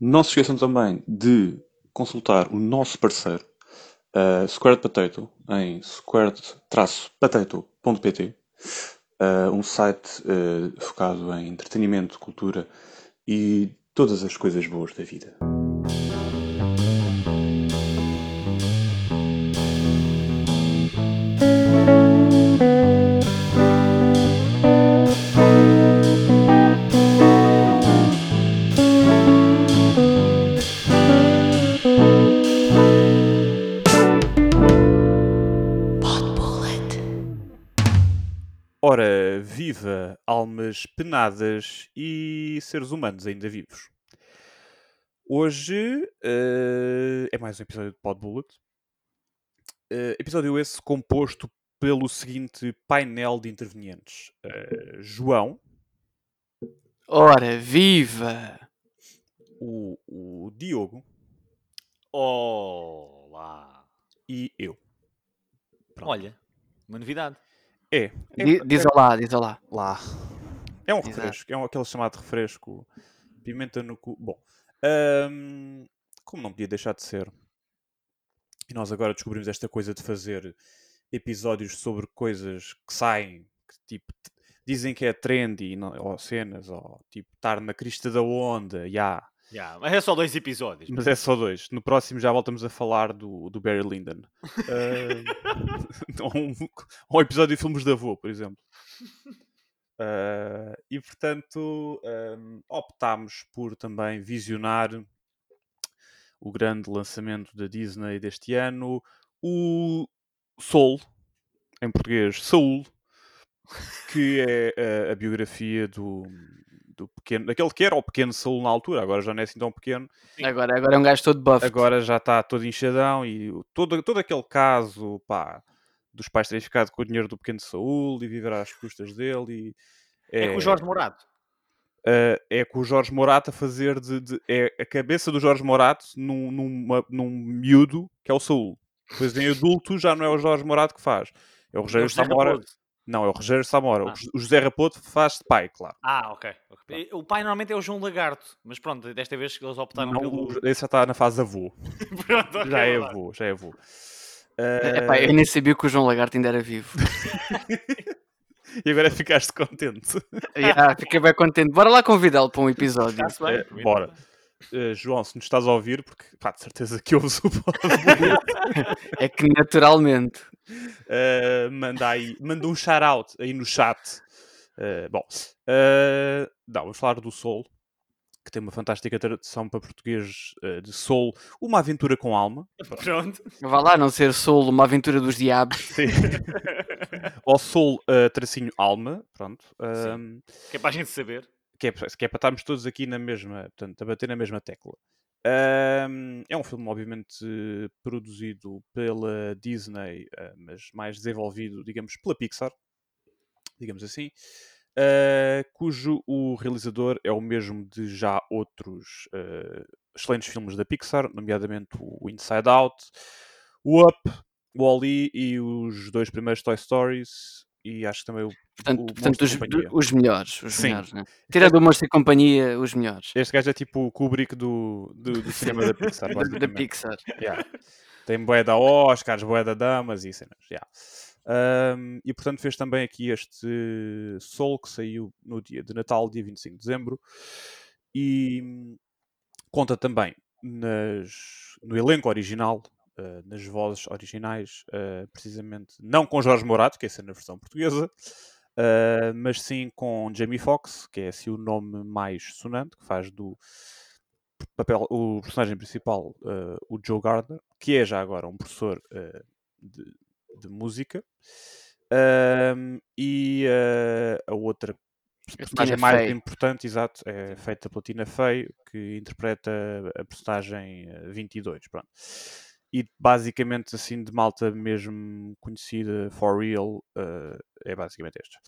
Não se esqueçam também de consultar o nosso parceiro, uh, Squared Potato, em squared-potato.pt, uh, um site uh, focado em entretenimento, cultura e todas as coisas boas da vida. Viva almas penadas e seres humanos ainda vivos. Hoje uh, é mais um episódio de Pod Bullet. Uh, episódio esse composto pelo seguinte painel de intervenientes: uh, João. Ora, viva! O, o Diogo. Olá! E eu. Pronto. Olha, uma novidade. É. é diz, diz olá, diz olá. Lá. É um refresco, é um, aquele chamado refresco. Pimenta no cu. Bom, hum, como não podia deixar de ser, e nós agora descobrimos esta coisa de fazer episódios sobre coisas que saem, que tipo, dizem que é trendy, ou cenas, ou tipo, estar na crista da onda, já. Já, mas é só dois episódios. Mas é só dois. No próximo já voltamos a falar do, do Barry Lyndon. Ah, ou um, um episódio de filmes da avô, por exemplo. Ah, e portanto ahm, optámos por também visionar o grande lançamento da Disney deste ano, o Soul, em português, Saul, que é a, a biografia do, do pequeno, daquele que era o pequeno Saul na altura, agora já não é assim tão pequeno, Agora, agora é um gajo todo buff. agora já está todo inchadão e todo, todo aquele caso pá, dos pais terem ficado com o dinheiro do pequeno Saúl e viver às custas dele. E É com o Jorge Morato. eh, é com o Jorge Morato a fazer de, de- é a cabeça do Jorge Morato num, numa- num miúdo que é o Saúl. Depois em adulto já não é o Jorge Morato que faz, é o Rogério José Samora. Raposo. Não, é o Rogério Samora. O Ah. O José Rapoto faz de pai, claro. Ah, ok. O pai normalmente é o João Lagarto, mas pronto, desta vez eles optaram Não, pelo. esse já está na fase avô. Pronto, ok, Já é avô, já é avô. Epá, Eh, eu nem sabia que o João Lagarto ainda era vivo. E agora ficaste contente. Já, fiquei bem contente. Bora lá convidá-lo para um episódio. Bem, É, bora. Eh, João, se nos estás a ouvir, porque pá, de certeza que ouves o É que naturalmente. eh, manda aí, manda um shout-out aí no chat. Eh, bom, não, vamos falar do Soul, que tem uma fantástica tradução para português de Soul, uma aventura com alma. Pronto. Vá lá, não ser solo, uma aventura dos diabos. Sim. Ou Soul, eh, tracinho alma, pronto. Que é para a gente saber. Que é, que é para estarmos todos aqui na mesma, portanto, a bater na mesma tecla. Ahm, é um filme, obviamente, produzido pela Disney, eh, mas mais desenvolvido, digamos, pela Pixar, digamos assim, eh, cujo o realizador é o mesmo de já outros eh, excelentes filmes da Pixar, nomeadamente o Inside Out, o Up, o Wall-E e os dois primeiros Toy Stories, e acho que também o Portanto, o portanto os, os melhores. Os Sim. melhores né? Tirando o Monstro e Companhia, os melhores. Este gajo é tipo o Kubrick do, do, do cinema da Pixar. Da. Pixar. Yeah. Tem boé da Oscars, boé da Damas e cenas. Yeah. Ahm, e portanto fez também aqui este Soul que saiu no dia de Natal, dia 25 de dezembro. E conta também nas, no elenco original, ah, nas vozes originais, ah, precisamente não com Jorge Morato, que é na versão portuguesa, ah, mas sim com Jamie Foxx, que é assim o nome mais sonante, que faz do papel, o personagem principal, o Joe Gardner, que é já agora um professor de, de música. Ahm, e a outra personagem Tina mais Fey. importante, exato, é feita pela Tina Fey, que interpreta a personagem eh, 22, pronto. E basicamente, assim, de malta mesmo conhecida, for real, eh, é basicamente este.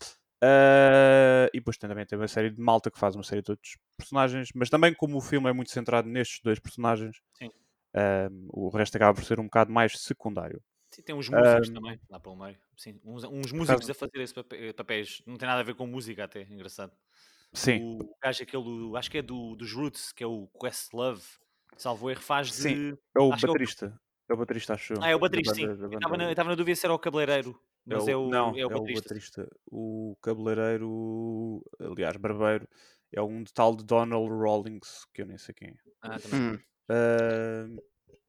Eh, e depois tem, também tem uma série de malta que faz uma série de outros personagens, mas também como o filme é muito centrado nestes dois personagens, Sim. eh, o resto acaba por ser um bocado mais secundário. Sim, tem uns músicos Ahm, também, lá pelo meio. Sim, uns, uns músicos a fazer esses papéis. Não tem nada a ver com música até, engraçado. Sim, O gajo aquele, do- acho que é do, dos Roots, que é o Questlove, salvo erro, faz de... Sim. é o é o- baterista. É o baterista, acho eu. Ah, é o baterista, sim. banda- da Eu banda- estava na, eu estava na dúvida se era o cabeleireiro, é mas o- é o, não, é o baterista. O cabeleireiro, aliás, barbeiro, é um de tal de Donald Rawlings, que eu nem sei quem é. Ah, também. Hum. Ah,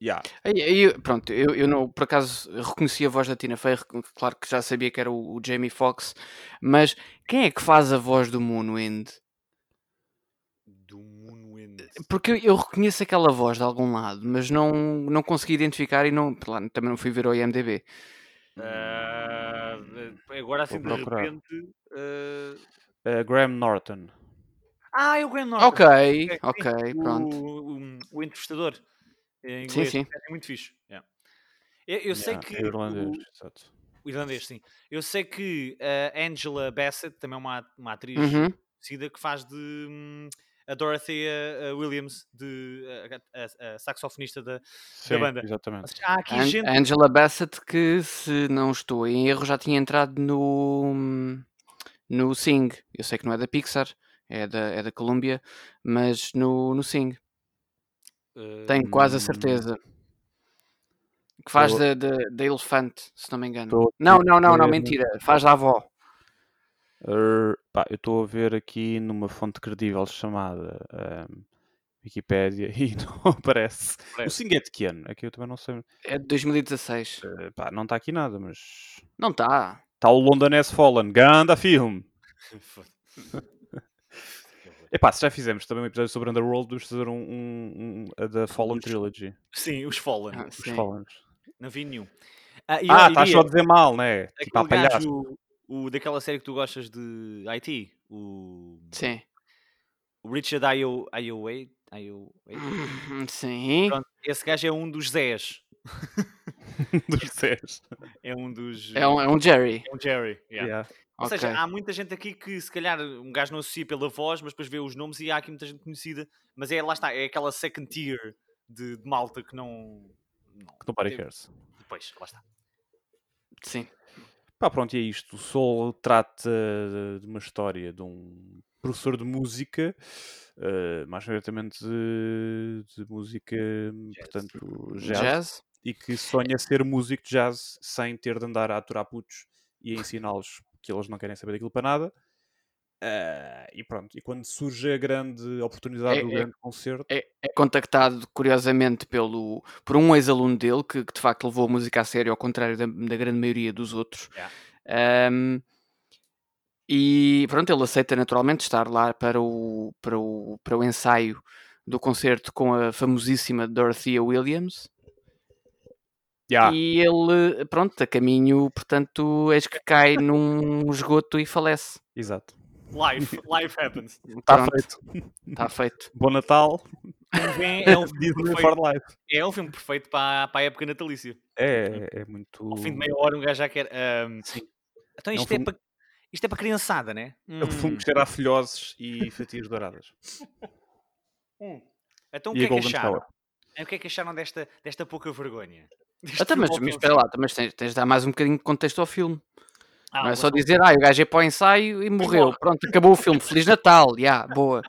yeah. Aí, pronto, eu, eu não, por acaso reconheci a voz da Tina Fey, claro que já sabia que era o, o Jamie Foxx, mas quem é que faz a voz do Moonwind? Porque eu, reconheço aquela voz de algum lado, mas não, não consegui identificar e não, lá, também não fui ver o IMDB. Ah, agora assim de repente... ah, Ah, Graham Norton. Ah, é o Graham Norton. Ok, sim, ok, pronto. O, o, o entrevistador. Em Sim, inglês. sim. É muito fixe. yeah. Eu, eu sei Yeah, que. é irlandês, o- exato. O irlandês, sim. Eu sei que a Angela Bassett, também é uma, uma atriz Uhum. conhecida, que faz de hum, a Dorothea uh, Williams, de, a, a- a saxofonista da, Sim, banda. Ou exatamente. seja, há aqui An- gente. Angela Bassett, que se não estou em erro, já tinha entrado no, no Sing. Eu sei que não é da Pixar, é da, é da Columbia, mas no, no Sing. uh, Tenho quase a Hum. certeza. Que faz da, da, da elefante, se não me engano. Tô Não, não, não, não, mentira. Faz da avó. Pá, eu estou a ver aqui numa fonte credível chamada ahm, Wikipédia e não aparece. O. Sing é de que ano? É que eu também não sei. É de 2016. Eh, pá, não está aqui nada, mas. Não está. Está o London has Fallen. Ganda filme! Epá, se já fizemos também um episódio sobre Underworld, vamos fazer um, um, um- a da Fallen Os- Trilogy. Sim, os Fallen. Ah, Os sim. Fallens. Não vi nenhum. Ah, Ah, estás só a dizer mal, né? Tipo, a aquele palhaço. O, daquela série que tu gostas de IT, o, Sim. o Richard Ayo, Ayoade, Ayoade. Hum, Sim. Pronto, esse gajo é um dos Zés. Dos Zés. É um dos. É um, é um Jerry. é um Jerry. yeah. Yeah. Ou Ok. seja, há muita gente aqui que se calhar um gajo não associa pela voz, mas depois vê os nomes e há aqui muita gente conhecida. Mas é lá está, é aquela second tier de, de malta que não. não Nobody teve- cares. Depois, lá está. Sim. Pá, pronto, e é isto. O Soul trata de- de uma história de um professor de música, eh, mais concretamente de, de música, portanto, jazz, Jazz? e que sonha ser músico de jazz sem ter de andar a aturar putos e a ensiná-los que eles não querem saber daquilo para nada. Eh, e pronto, e quando surge a grande oportunidade É- do é- grande concerto, É, é contactado, curiosamente, pelo, por um ex-aluno dele que, que, de facto levou a música a sério, ao contrário da, da grande maioria dos outros. Ahm, e pronto, ele aceita naturalmente estar lá para o, para o, para o ensaio do concerto com a famosíssima Dorothea Williams. yeah, E ele, pronto, a caminho, portanto, eis que cai num esgoto e falece. exato. Life, life happens. Está Pronto, feito. está feito. Bom Natal. É um, for life. é um filme perfeito para, a- para a época natalícia. É, é muito. Ao fim de meia hora, um gajo já quer. ahm, Então É um isto é, filme- para. Isto é para criançada, né? É um filme Hum, que cheira a filhoses e fatias douradas. hum. Então o que é que acharam? É, O que é que acharam desta, desta pouca vergonha? Deste Até, mas, mas espera lá, mas tens, tens de dar mais um bocadinho de contexto ao filme. Ah, não é só dizer, ah, o gajo é para o ensaio e morreu. morre. Pronto, acabou o filme. Feliz Natal, já, boa.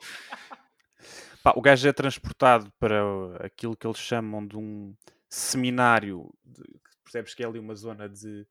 Pá, o gajo é transportado para aquilo que eles chamam de um seminário. de- percebes que é ali uma zona de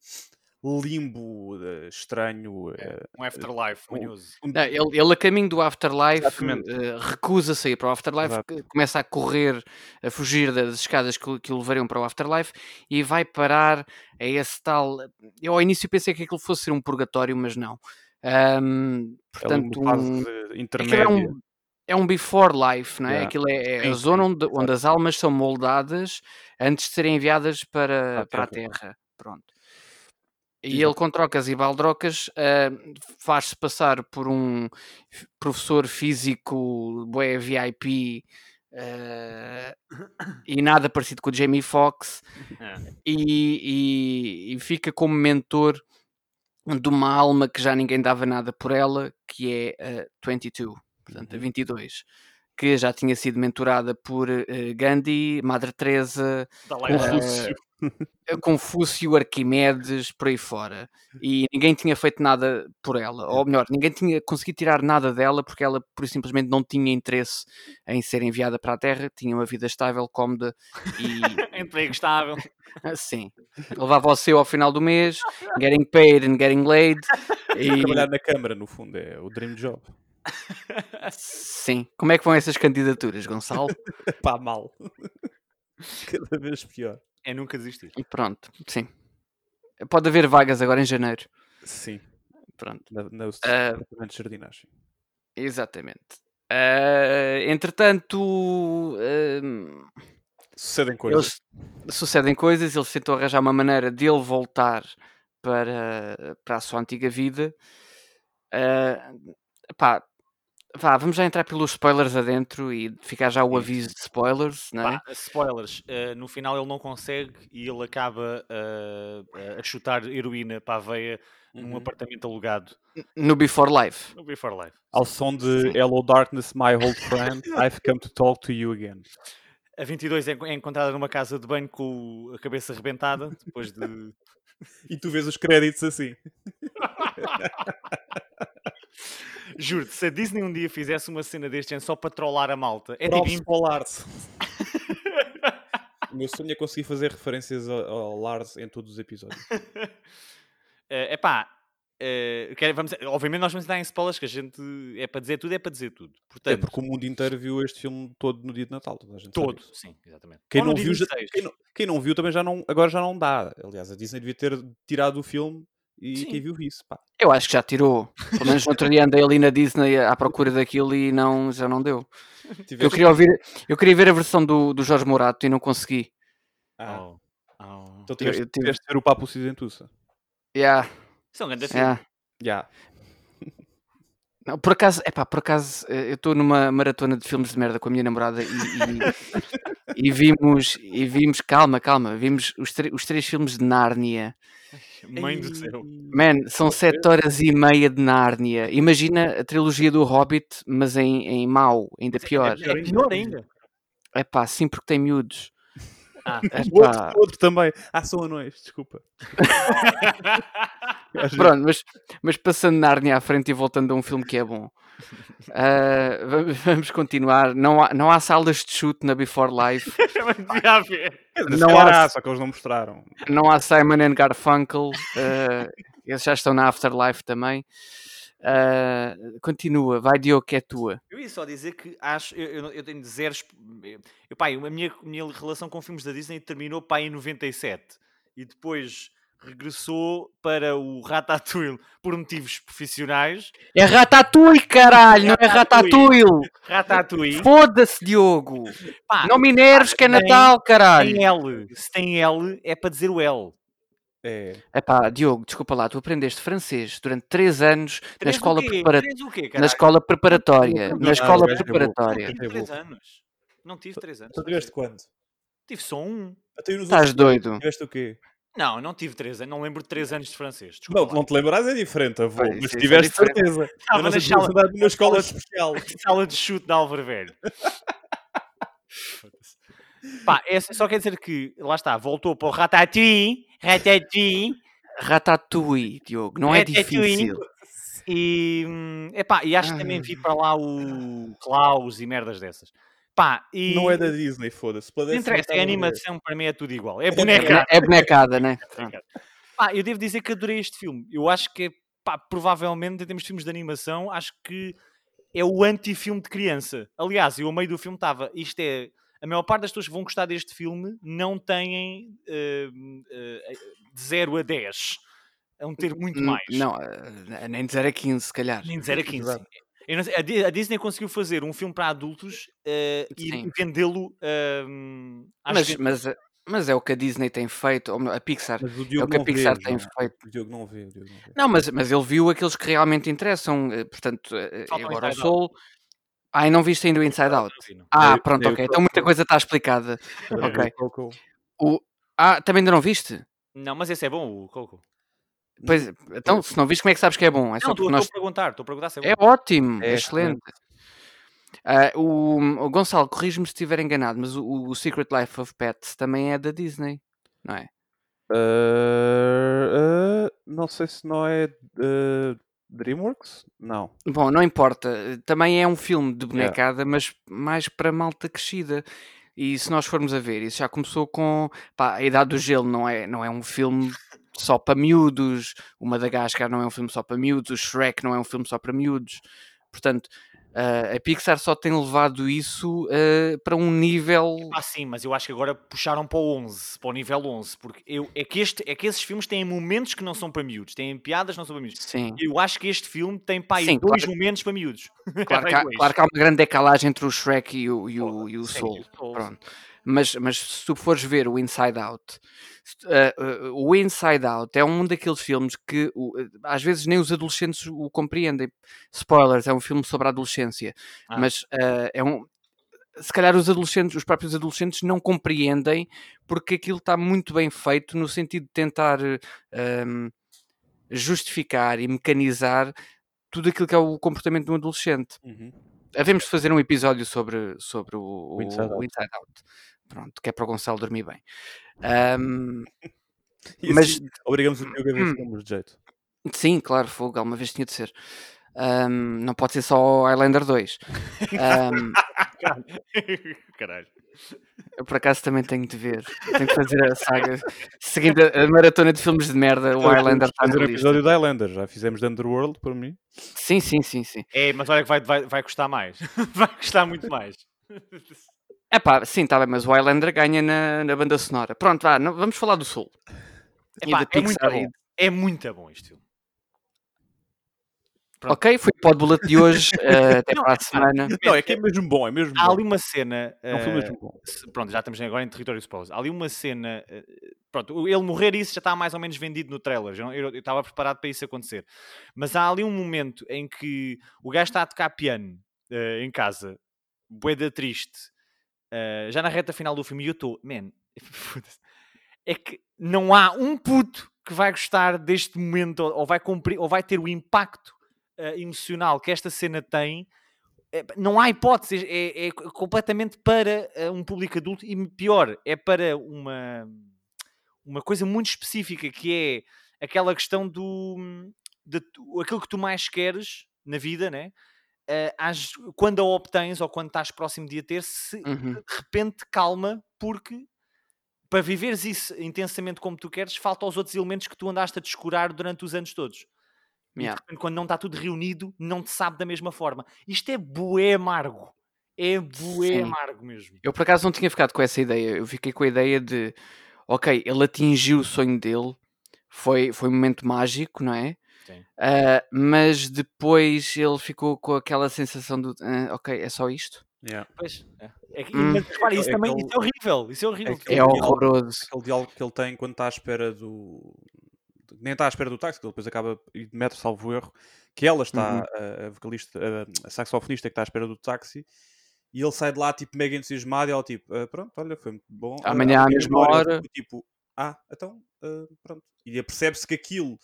limbo eh, estranho. eh, Um afterlife manhoso. um- Não, ele, ele, a caminho do Afterlife, eh, recusa sair para o Afterlife, Exato. começa a correr, a fugir das escadas que, o- que o levariam para o Afterlife e vai parar a esse tal. Eu ao início pensei que aquilo fosse ser um purgatório, mas não. É ali portanto, fase um, intermédia. é um, é um before life, não é? Yeah. Aquilo é, é a zona onde, onde as almas são moldadas antes de serem enviadas para, para a Terra. Terra. Pronto. E ele, com trocas e baldrocas, ah, faz-se passar por um professor físico, bué VIP, ah, e nada parecido com o Jamie Foxx, É. e, e- e fica como mentor de uma alma que já ninguém dava nada por ela, que é a 22, portanto, a Uhum. 22. Que já tinha sido mentorada por uh, Gandhi, Madre Teresa, Confúcio. Uh, Confúcio, Arquimedes, por aí fora. E ninguém tinha feito nada por ela, ou melhor, ninguém tinha conseguido tirar nada dela porque ela, por simplesmente, não tinha interesse em ser enviada para a Terra, tinha uma vida estável, cómoda e. Emprego estável. Sim. Levava o seu ao final do mês, getting paid and getting laid. E... Trabalhar na Câmara, no fundo, é o dream job. Sim. Como é que vão essas candidaturas, Gonçalo? Pá, mal. Cada vez pior. É nunca desistir. Pronto, sim. Pode haver vagas agora em janeiro. Sim. Pronto. Na, na, uh, de jardinagem. Exatamente. Uh, entretanto, uh, sucedem coisas. Eles, sucedem coisas. Ele tentou arranjar uma maneira de ele voltar para, para a sua antiga vida. Uh, pá, Vá, vamos já entrar pelos spoilers adentro e ficar já o aviso de spoilers, não é? Pá, spoilers, uh, no final ele não consegue e ele acaba uh, a chutar heroína para a veia uhum. num apartamento alugado. No Before Life. No Before Life. Ao som de Hello Darkness, My Old Friend, I've come to talk to you again. A 22 é, é encontrada numa casa de banho com a cabeça arrebentada, depois de... e tu vês os créditos assim. Juro-te, se a Disney um dia fizesse uma cena deste só para trollar a malta, é Props tipo. Lars. o meu sonho é conseguir fazer referências ao, ao Lars em todos os episódios. É uh, pá, uh, quero, vamos, obviamente nós vamos dar em spoilers que a gente é para dizer tudo, é para dizer tudo. Portanto, é porque o mundo inteiro viu este filme todo no dia de Natal, Todo, sim, exatamente. Quem não, viu, já, quem, não, quem não, viu também já não, agora já não dá. Aliás, a Disney devia ter tirado o filme e Sim. quem viu isso, pá. Eu acho que já tirou. Pelo menos no outro dia andei ali na Disney à procura daquilo e não, já não deu. Eu queria, ouvir, eu queria ver a versão do, do Jorge Morato e não consegui. Ah. Oh. Oh. Então tiveste, eu, eu tive... ver o Papo Ocidentuça. Yeah. Isso é um grande yeah. Yeah. Não, por acaso, é pá, por acaso, eh, eu estou numa maratona de filmes de merda com a minha namorada e, e, e vimos, e vimos, calma, calma, vimos os, os três filmes de Nárnia Mãe do céu. Man, são sete horas e meia de Nárnia. Imagina a trilogia do Hobbit, mas em, em mau, ainda pior. É, é pior ainda. É pá, sim, porque tem miúdos. Ah, outro, outro, também. Ah, são anões, desculpa. Pronto, mas, mas passando Nárnia à frente e voltando a um filme que é bom. Uh, vamos continuar. Não há, não há salas de chute na Before Life. não há, só que eles não mostraram. Não há Simon and Garfunkel. Uh, eles já estão na Afterlife também. Uh, continua, vai Diogo, que é tua. Eu ia só dizer que acho, eu, eu, eu tenho zero. Eu, pai, a minha, minha relação com filmes da Disney terminou pai, em 97 e depois regressou para o Ratatouille por motivos profissionais. É Ratatouille, caralho, não é Ratatouille. Ratatouille. Foda-se, Diogo. Pá, não me enerves que é Natal, caralho. Tem L. Se tem L, é para dizer o L. É. Epá, Diogo, desculpa lá, tu aprendeste francês durante 3 anos na escola, prepara... na escola preparatória. Na escola preparatória. Tive 3 anos. Não tive 3 anos. Tu tiveste quando? Tive só um. Estás doido? Tiveste o quê? Não, não tive 3 anos, não lembro de 3 anos de francês. Desculpa não, não te lembras, é diferente, avô, Pai, mas tiveste é certeza. Estava na sala, escola especial. Sala de chute da Álvaro Velho. Pá, é, só quer dizer que, lá está, voltou para o Ratatouille, Ratatouille. Ratatouille, Diogo, não é difícil. E, hum, epá, e acho que também vi para lá o Klaus e merdas dessas. Pá, e... Não é da Disney, foda-se. Interessa, é animação, para mim é tudo igual. É bonecada. É bonecada, né? Pá, eu devo dizer que adorei este filme. Eu acho que, pá, provavelmente, em termos de filmes de animação, acho que é o anti-filme de criança. Aliás, eu, ao meio do filme, estava. Isto é. A maior parte das pessoas que vão gostar deste filme não têm uh, uh, de 0 a 10. É um ter muito mais. Não, nem de 0 a 15, se calhar. Nem de 0 a 15. Sei, a Disney conseguiu fazer um filme para adultos uh, e vendê-lo. Uh, mas, mas, mas, é o que a Disney tem feito, ou a Pixar. é o que a Pixar vê, tem não. feito. O Diogo não vê. Diogo não, vê. não mas, mas ele viu aqueles que realmente interessam. Eh, portanto, agora o Soul. Ah, e não viste ainda o Inside Out? Ah, pronto, ok. Então muita coisa está explicada. Ok. O... Ah, também ainda não viste? Não, mas esse é bom, o Coco. Pois, então, se não viste, como é que sabes que é bom? É não, estou nós... a perguntar, estou a perguntar se é bom. É ótimo, é excelente. Uh, o, o Gonçalo, corrijo-me se estiver enganado, mas o, o, Secret Life of Pets também é da Disney, não é? Uh, uh, não sei se não é DreamWorks? Não. Bom, não importa. Também é um filme de bonecada, yeah. mas mais para malta crescida. E se nós formos a ver, isso já começou com pá, a Idade do Gelo, não é, não é um filme só para miúdos, o Madagascar não é um filme só para miúdos, o Shrek não é um filme só para miúdos. Portanto, Uh, a Pixar só tem levado isso uh, para um nível. Ah, sim, mas eu acho que agora puxaram para o 11, para o nível 11, porque eu, é, que este, é que esses filmes têm momentos que não são para miúdos, têm piadas que não são para miúdos. Sim. Eu acho que este filme tem para aí sim, dois claro. momentos para miúdos. Claro, que há, claro que há uma grande decalagem entre o Shrek e o, e o, e o Soul. Pronto. Mas, mas se tu fores ver o Inside Out, uh, uh, o Inside Out é um daqueles filmes que uh, às vezes nem os adolescentes o compreendem. Spoilers, é um filme sobre a adolescência, ah. mas é um. Se calhar os adolescentes, os próprios adolescentes não compreendem porque aquilo está muito bem feito no sentido de tentar um, justificar e mecanizar tudo aquilo que é o comportamento de um adolescente. Uhum. Havemos de fazer um episódio sobre, sobre o, o, Inside, o Inside Out. Pronto, que é para o Gonçalo dormir bem. Um, mas assim, obrigamos o Diogo a ver hum, filmes de jeito. Sim, claro, fogo, alguma vez tinha de ser. Um, não pode ser só o Highlander 2. Um, Caralho. Eu por acaso também tenho de ver. Tenho que fazer a saga. Seguindo a, maratona de filmes de merda, o Highlander está fazer o episódio do Highlander. Já fizemos de Underworld para mim. Sim, sim, sim, sim. É, mas olha que vai, vai, vai custar mais. vai custar muito mais. É pá, sim, está bem, mas o Highlander ganha na, na banda sonora. Pronto, vá, não, vamos falar do. Epá, é, muito bom. é muito bom este filme. Pronto. Ok, foi o bullet de hoje. uh, até não, para a semana. Não, é que é mesmo bom, é mesmo Há bom. ali uma cena. Uh, um filme mesmo bom. Pronto, já estamos agora em território spoiler. Há ali uma cena. Uh, pronto, ele morrer, isso já está mais ou menos vendido no trailer. Eu, eu, eu estava preparado para isso acontecer. Mas há ali um momento em que o gajo está a tocar piano em casa, boeda triste uh, já na reta final do filme, eu estou, man, é que não há um puto que vai gostar deste momento ou vai, cumprir, ou vai ter o impacto uh, emocional que esta cena tem. É, não há hipótese, é, é completamente para uh, um público adulto e pior, é para uma, uma coisa muito específica que é aquela questão do de, aquilo que tu mais queres na vida, né? Uh, quando a obtens ou quando estás próximo de a ter, se uhum. de repente calma, porque para viveres isso intensamente como tu queres, falta os outros elementos que tu andaste a descurar durante os anos todos. Yeah. Repente, quando não está tudo reunido, não te sabe da mesma forma. Isto é bué amargo. É bué Sim. amargo mesmo. Eu por acaso não tinha ficado com essa ideia. Eu fiquei com a ideia de, ok, ele atingiu o sonho dele, foi, foi um momento mágico, não é? Uh, mas depois ele ficou com aquela sensação de uh, ok, é só isto. Yeah. Pois, é. É, hum. Mas repara, isso é também aquele, isso é horrível. Isso é horrível. É, é horroroso. Aquele diálogo que ele tem quando está à espera do. Nem está à espera do táxi, que ele depois acaba e mete salvo erro, que ela está, uhum. a, vocalista, a, a saxofonista que está à espera do táxi, e ele sai de lá tipo mega entusiasmado e ela tipo, ah, pronto, olha, foi muito bom. Amanhã à mesma hora. Tipo, ah, então, uh, pronto. E percebe-se que aquilo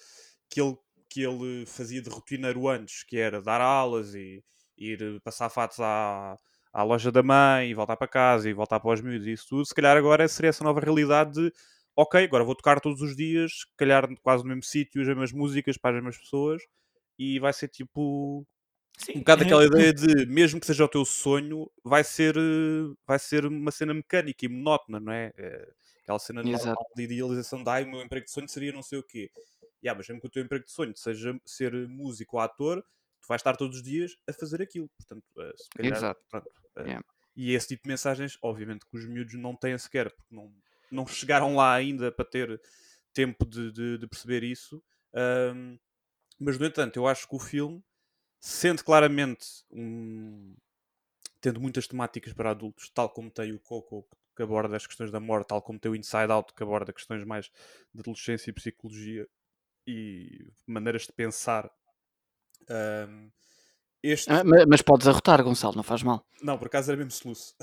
que ele que ele fazia de rotineiro antes, que era dar aulas e ir passar fatos à, à loja da mãe e voltar para casa e voltar para os miúdos e isso tudo, se calhar agora seria essa nova realidade de ok, agora vou tocar todos os dias, se calhar quase no mesmo sítio, as mesmas músicas para as mesmas pessoas e vai ser tipo Sim. um bocado aquela ideia de mesmo que seja o teu sonho, vai ser, vai ser uma cena mecânica e monótona, não é? é aquela cena de, de idealização de ai, o meu emprego de sonho seria não sei o quê yeah, mas mesmo que o teu emprego de sonho seja ser músico ou ator, tu vais estar todos os dias a fazer aquilo. Portanto, uh, se calhar, Exato. Pronto, uh, yeah. E esse tipo de mensagens, obviamente, que os miúdos não têm sequer, porque não, não chegaram lá ainda para ter tempo de, de, de perceber isso. Um, mas, no entanto, eu acho que o filme sente claramente um, tendo muitas temáticas para adultos, tal como tem o Coco, que aborda as questões da morte, tal como tem o Inside Out, que aborda questões mais de adolescência e psicologia e maneiras de pensar. Um, este... Ah, mas podes arrotar, Gonçalo, não faz mal. Não, por acaso era mesmo soluço.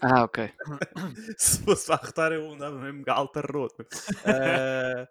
Ah, ok. Se fosse para arrotar, eu andava mesmo alta rota. Uh,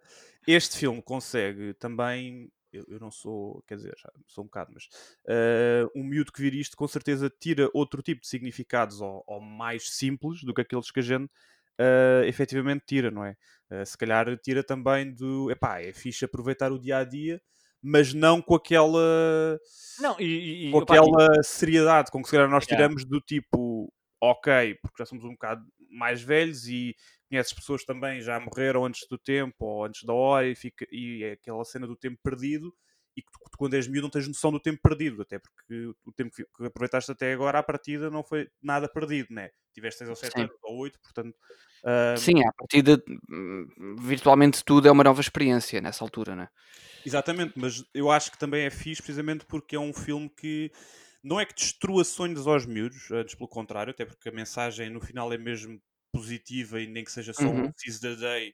este filme consegue também eu, eu, não sou, quer dizer, já sou um bocado, mas uh, um miúdo que vir isto com certeza tira outro tipo de significados ou, ou mais simples do que aqueles que a gente uh, efetivamente tira, não é? Uh, se calhar tira também do, epá, é fixe aproveitar o dia a dia, mas não com aquela não, e, e, com aquela e... seriedade com que se calhar nós tiramos do tipo ok, porque já somos um bocado mais velhos e conheces pessoas também já morreram antes do tempo ou antes da hora e, fica, e é aquela cena do tempo perdido e que tu, quando és miúdo não tens noção do tempo perdido, até porque o tempo que aproveitaste até agora à partida não foi nada perdido, né? Tiveste 6 ou 7 anos ou 8, portanto... Uh... Sim, à partida hum, virtualmente tudo é uma nova experiência nessa altura, né? Exatamente, mas eu acho que também é fixe precisamente porque é um filme que não é que destrua sonhos aos miúdos, antes pelo contrário, até porque a mensagem no final é mesmo positiva e nem que seja só uhum. um seize the day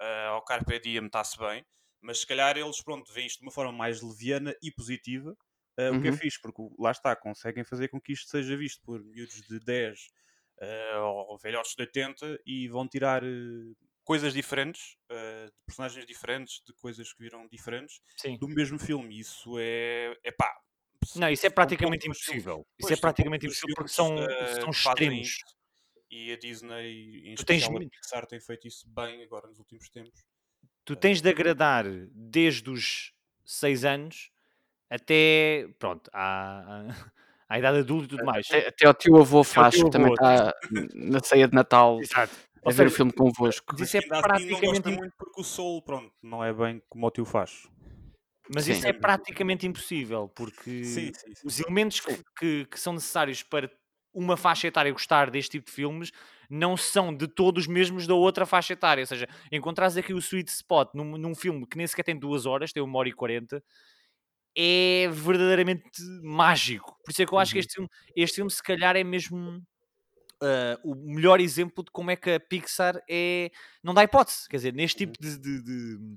uh, ao Carpe Diem está-se bem, mas se calhar eles pronto, veem isto de uma forma mais leviana e positiva, uh, uhum. o que é uhum. fixe, porque lá está, conseguem fazer com que isto seja visto por miúdos de 10 uh, eh, ou velhotes de 80 e vão tirar coisas diferentes, de personagens diferentes, de coisas que viram diferentes Sim. do mesmo filme. Isso é, é pá, não, isso é praticamente impossível. Isso é praticamente impossível porque são, uh, são extremos. E a Disney, em tu especial tens... a Pixar, tem feito isso bem agora nos últimos tempos. Tu tens de agradar desde os 6 anos até, pronto, à, à, idade adulta e tudo mais. Até, até o teu avô faz, que também está na ceia de Natal. Exato. A ver o filme convosco. Isso é praticamente assim, muito porque o Soul, pronto, não é bem como o tio faz. Mas sim. isso é praticamente impossível, porque sim, sim, os elementos que, que, que, são necessários para uma faixa etária gostar deste tipo de filmes não são de todos mesmos da outra faixa etária. Ou seja, encontrares aqui o sweet spot num, num filme que nem sequer tem duas horas, tem uma hora e quarenta, é verdadeiramente mágico. Por isso é que eu acho uhum. que este filme, este filme, se calhar, é mesmo. Uh, o melhor exemplo de como é que a Pixar é. Não dá hipótese, quer dizer, neste tipo uhum. de, de, de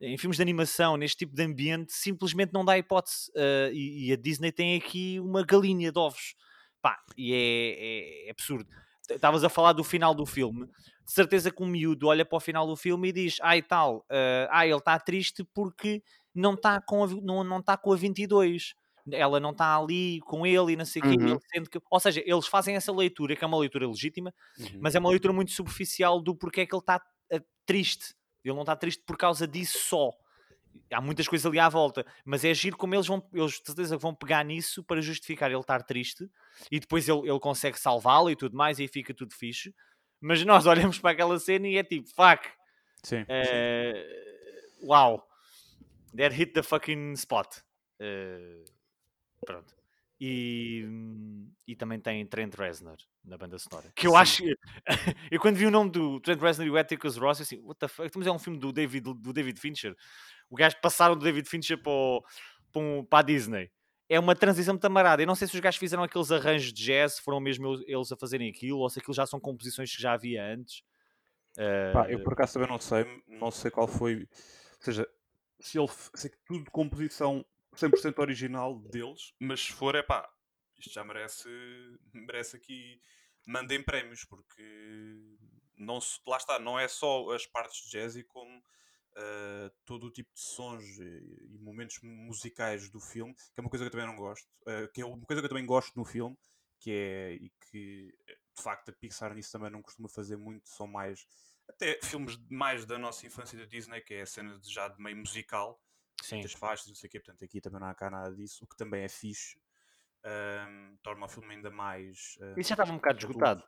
em filmes de animação, neste tipo de ambiente, simplesmente não dá hipótese. Uh, e, e, a Disney tem aqui uma galinha de ovos. Pá, e é, é, é absurdo. Estavas a falar do final do filme. De certeza que um miúdo olha para o final do filme e diz: ai tal, uh, ah, ele está triste porque não está com a, não, não tá com a 22 ela não está ali com ele e não sei o uhum. quê. Que... Ou seja, eles fazem essa leitura, que é uma leitura legítima, uhum. mas é uma leitura muito superficial do porquê é que ele está uh, triste. Ele não está triste por causa disso só. Há muitas coisas ali à volta, mas é giro como eles vão, eles de certeza vão pegar nisso para justificar ele estar triste e depois ele, ele consegue salvá-lo e tudo mais e fica tudo fixe. Mas nós olhamos para aquela cena e é tipo, fuck, sim, sim. uau, that hit the fucking spot. Uh... Pronto. E, e também tem Trent Reznor na banda sonora. Que eu Sim. acho. eu quando vi o nome do Trent Reznor e o Atticus Ross, eu assim, what the fuck? Mas é um filme do David, do David Fincher. O gajo passaram do David Fincher para, o, para, um, para a Disney. É uma transição muito amarada. Eu não sei se os gajos fizeram aqueles arranjos de jazz, foram mesmo eles a fazerem aquilo, ou se aquilo já são composições que já havia antes. Uh... Pá, eu por acaso também não sei, não sei qual foi. Ou seja, se ele se é tudo composição 100% original deles, mas se for, é pá, isto já merece, merece aqui, mandem prémios, porque não, lá está, não é só as partes de jazz, como uh, todo o tipo de sons e, e, momentos musicais do filme, que é uma coisa que eu também não gosto, uh, que é uma coisa que eu também gosto no filme, que é, e que de facto a Pixar nisso também não costuma fazer muito, são mais até filmes mais da nossa infância da Disney, que é a cena de, já de meio musical, Sim. muitas faixas, não sei o quê, portanto aqui também não há cá nada disso, o que também é fixe, um, torna o filme ainda mais. Isso já estava um bocado esgotado.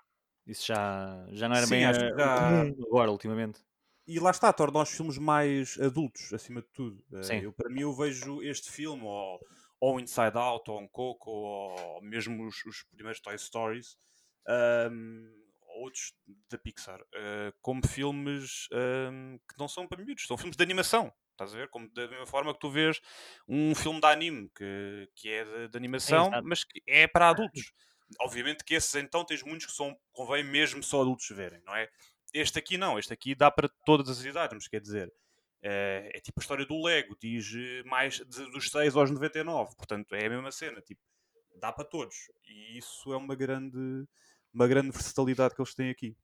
Isso já, já não era Sim, bem já... agora, ultimamente. E lá está, torna os filmes mais adultos, acima de tudo. Eh, Sim. Eu, para mim, eu vejo este filme, ou, ou Inside Out, ou um Coco, ou mesmo os, os primeiros Toy Stories, um, outros da Pixar, uh, como filmes um, que não são para miúdos, são filmes de animação. Estás a ver? Como da mesma forma que tu vês um filme de anime que, que é de, de animação, é, mas que é para adultos. Obviamente que esses então tens muitos que são, convém mesmo só adultos verem, não é? Este aqui não, este aqui dá para todas as idades, mas quer dizer, é, é tipo a história do Lego, diz eh, mais dos 6 aos 99, portanto é a mesma cena, tipo, dá para todos. E isso é uma grande, uma grande versatilidade que eles têm aqui.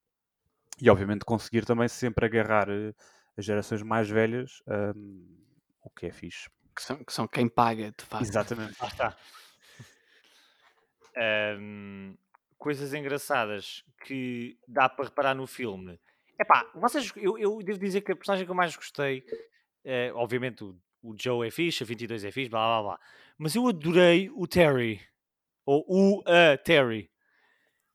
E obviamente conseguir também sempre agarrar eh, as gerações mais velhas, um, o que é fixe. que, são, que são quem paga, de facto. Exatamente. Lá está. Ahm, coisas engraçadas que dá para reparar no filme. Epá, vocês, eu, eu devo dizer que a personagem que eu mais gostei, eh, obviamente o, o Joe é fixe, a 22 é fixe, blá blá blá, mas eu adorei o Terry, ou o a Terry.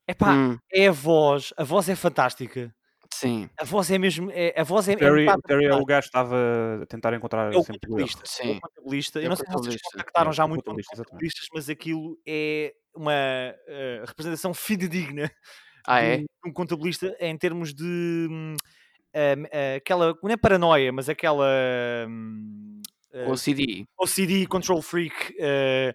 Epá, Hum, é a voz, a voz é fantástica. Sim, A voz é mesmo, é, a voz é, é Terry, da Terry é o gajo que estava a tentar encontrar É o sempre contabilista. É Sim. o contabilista. É Eu o não sei se vocês contactaram É, já muito contabilistas, mas aquilo é uma eh, representação fidedigna ah de é? um, de um contabilista em termos de hum, eh, aquela, não é paranoia, mas aquela hum, eh, OCD, OCD, control freak, eh,